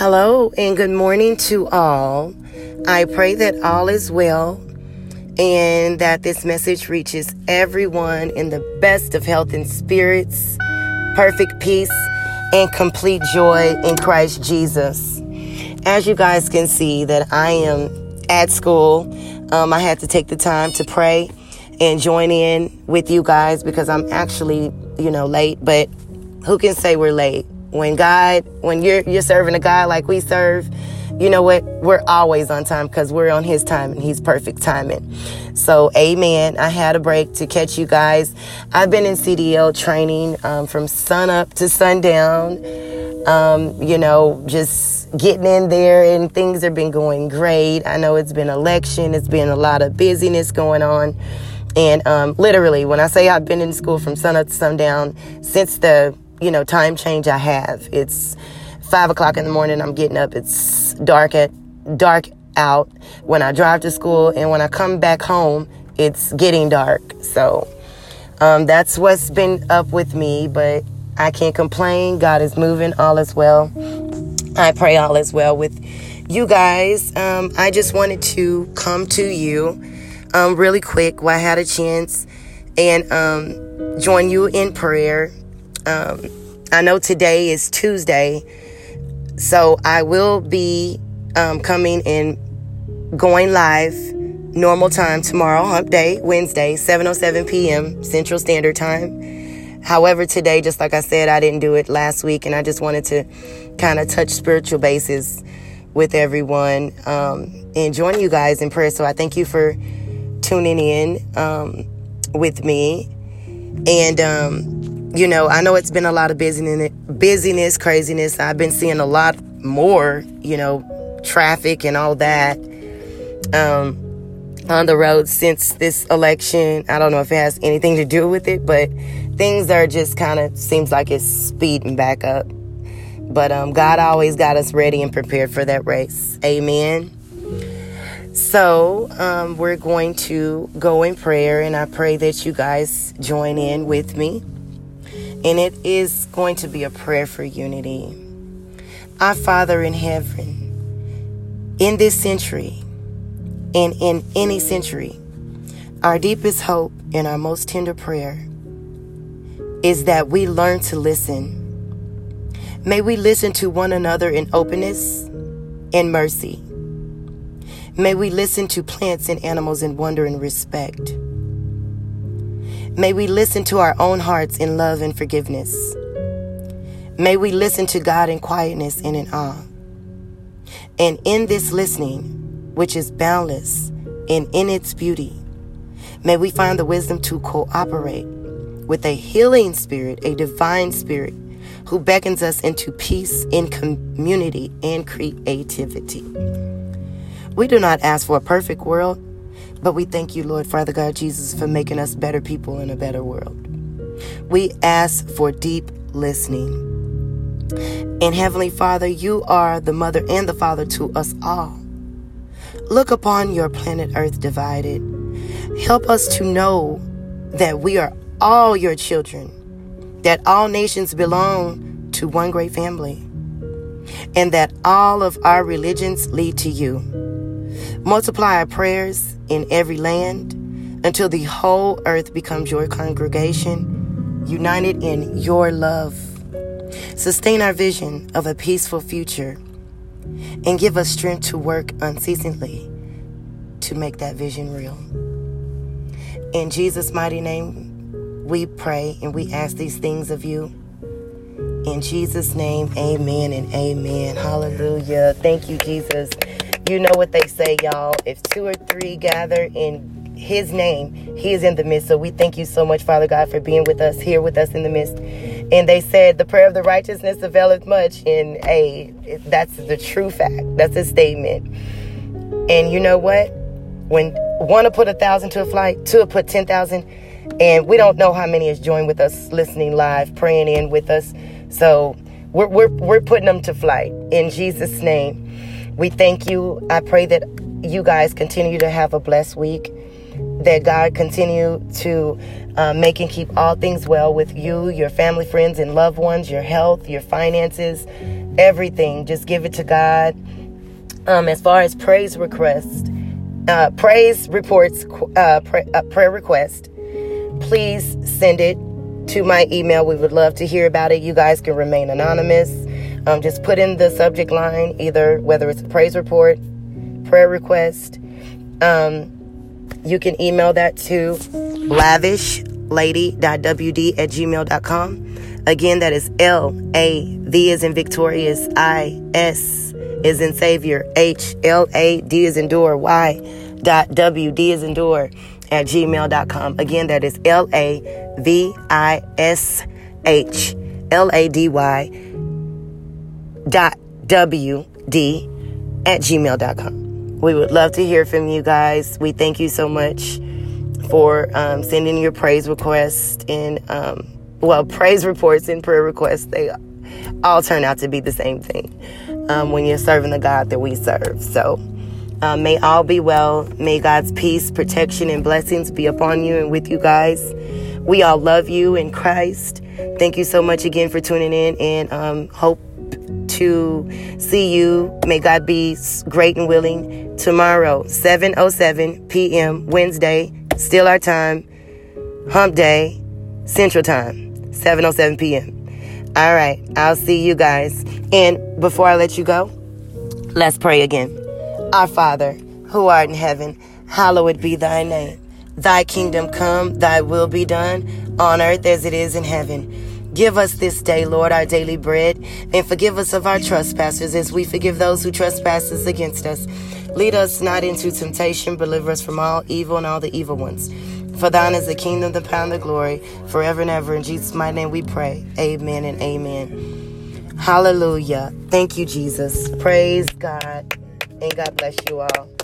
Hello and good morning to all. I pray that all is well and that this message reaches everyone in the best of health and spirits, perfect peace, and complete joy in Christ Jesus. As you guys can see that I am at school, um, I had to take the time to pray and join in with you guys because I'm actually, you know, late, but who can say we're late? When God, when you're you're serving a God like we serve, you know what? We're always on time because we're on His time and He's perfect timing. So, Amen. I had a break to catch you guys. I've been in CDL training um, from sun up to sundown. Um, you know, just getting in there and things have been going great. I know it's been election. It's been a lot of busyness going on. And um, literally, when I say I've been in school from sun up to sundown since the you know, time change I have. It's five o'clock in the morning. I'm getting up. It's dark at dark out when I drive to school, and when I come back home, it's getting dark. So um, that's what's been up with me. But I can't complain. God is moving. All is well. I pray all is well with you guys. Um, I just wanted to come to you um, really quick while I had a chance and um, join you in prayer um, I know today is Tuesday, so I will be um, coming and going live normal time tomorrow, hump day, Wednesday, 7.07 p.m. Central Standard Time. However, today, just like I said, I didn't do it last week, and I just wanted to kind of touch spiritual bases with everyone um, and join you guys in prayer. So I thank you for tuning in um, with me. And um, you know, I know it's been a lot of busyness, busyness, craziness. I've been seeing a lot more, you know, traffic and all that um, on the road since this election. I don't know if it has anything to do with it, but things are just kind of seems like it's speeding back up. But um, God always got us ready and prepared for that race. Amen. So, um, we're going to go in prayer, and I pray that you guys join in with me and it is going to be a prayer for unity. Our Father in heaven, in this century and in any century, our deepest hope and our most tender prayer is that we learn to listen. May we listen to one another in openness and mercy. May we listen to plants and animals in wonder and respect. May we listen to our own hearts in love and forgiveness. May we listen to God in quietness and in awe. And in this listening, which is boundless and in its beauty, may we find the wisdom to cooperate with a healing spirit, a divine spirit who beckons us into peace in community and creativity. We do not ask for a perfect world, but we thank you, Lord Father God Jesus, for making us better people in a better world. We ask for deep listening. And Heavenly Father, you are the mother and the father to us all. Look upon your planet Earth divided. Help us to know that we are all your children, that all nations belong to one great family, and that all of our religions lead to you. Multiply our prayers in every land until the whole earth becomes your congregation, united in your love. Sustain our vision of a peaceful future and give us strength to work unceasingly to make that vision real. In Jesus' mighty name, we pray and we ask these things of you. In Jesus' name, amen and amen. Hallelujah. Thank you, Jesus. You know what they say, y'all. If two or three gather in his name, he is in the midst. So we thank you so much, Father God, for being with us, here with us in the midst. And they said, the prayer of the righteousness availeth much. And a, that's the true fact. That's a statement. And you know what? When one to put a thousand to a flight, two to put 10,000. And we don't know how many is joined with us, listening live, praying in with us. So we're, we're, we're putting them to flight in Jesus' name. We thank you. I pray that you guys continue to have a blessed week. That God continue to uh, make and keep all things well with you, your family, friends, and loved ones, your health, your finances, everything. Just give it to God. Um, as far as praise requests, uh, praise reports, uh, pray, uh, prayer request, please send it to my email. We would love to hear about it. You guys can remain anonymous. Um, just put in the subject line, either whether it's a praise report, prayer request. Um, you can email that to lavishlady.wd at gmail.com. Again, that is L A V is in victorious, I S is in savior, H L A D is in door, Y dot W D is in door at gmail.com. Again, that is L A V I S H L A D Y dot W D at gmail.com. We would love to hear from you guys. We thank you so much for um, sending your praise requests and, um, well, praise reports and prayer requests. They all turn out to be the same thing um, when you're serving the God that we serve. So, uh, may all be well. May God's peace, protection, and blessings be upon you and with you guys. We all love you in Christ. Thank you so much again for tuning in and um, hope to see you. May God be great and willing tomorrow, 7.07 p.m., Wednesday, still our time, hump day, central time, 7.07 p.m. All right, I'll see you guys. And before I let you go, let's pray again. Our Father, who art in heaven, hallowed be thy name. Thy kingdom come, thy will be done, on earth as it is in heaven. Give us this day, Lord, our daily bread, and forgive us of our trespasses as we forgive those who trespass against us. Lead us not into temptation, but deliver us from all evil and all the evil ones. For thine is the kingdom, the power, and the glory, forever and ever. In Jesus' mighty name we pray. Amen and amen. Hallelujah. Thank you, Jesus. Praise God and God bless you all.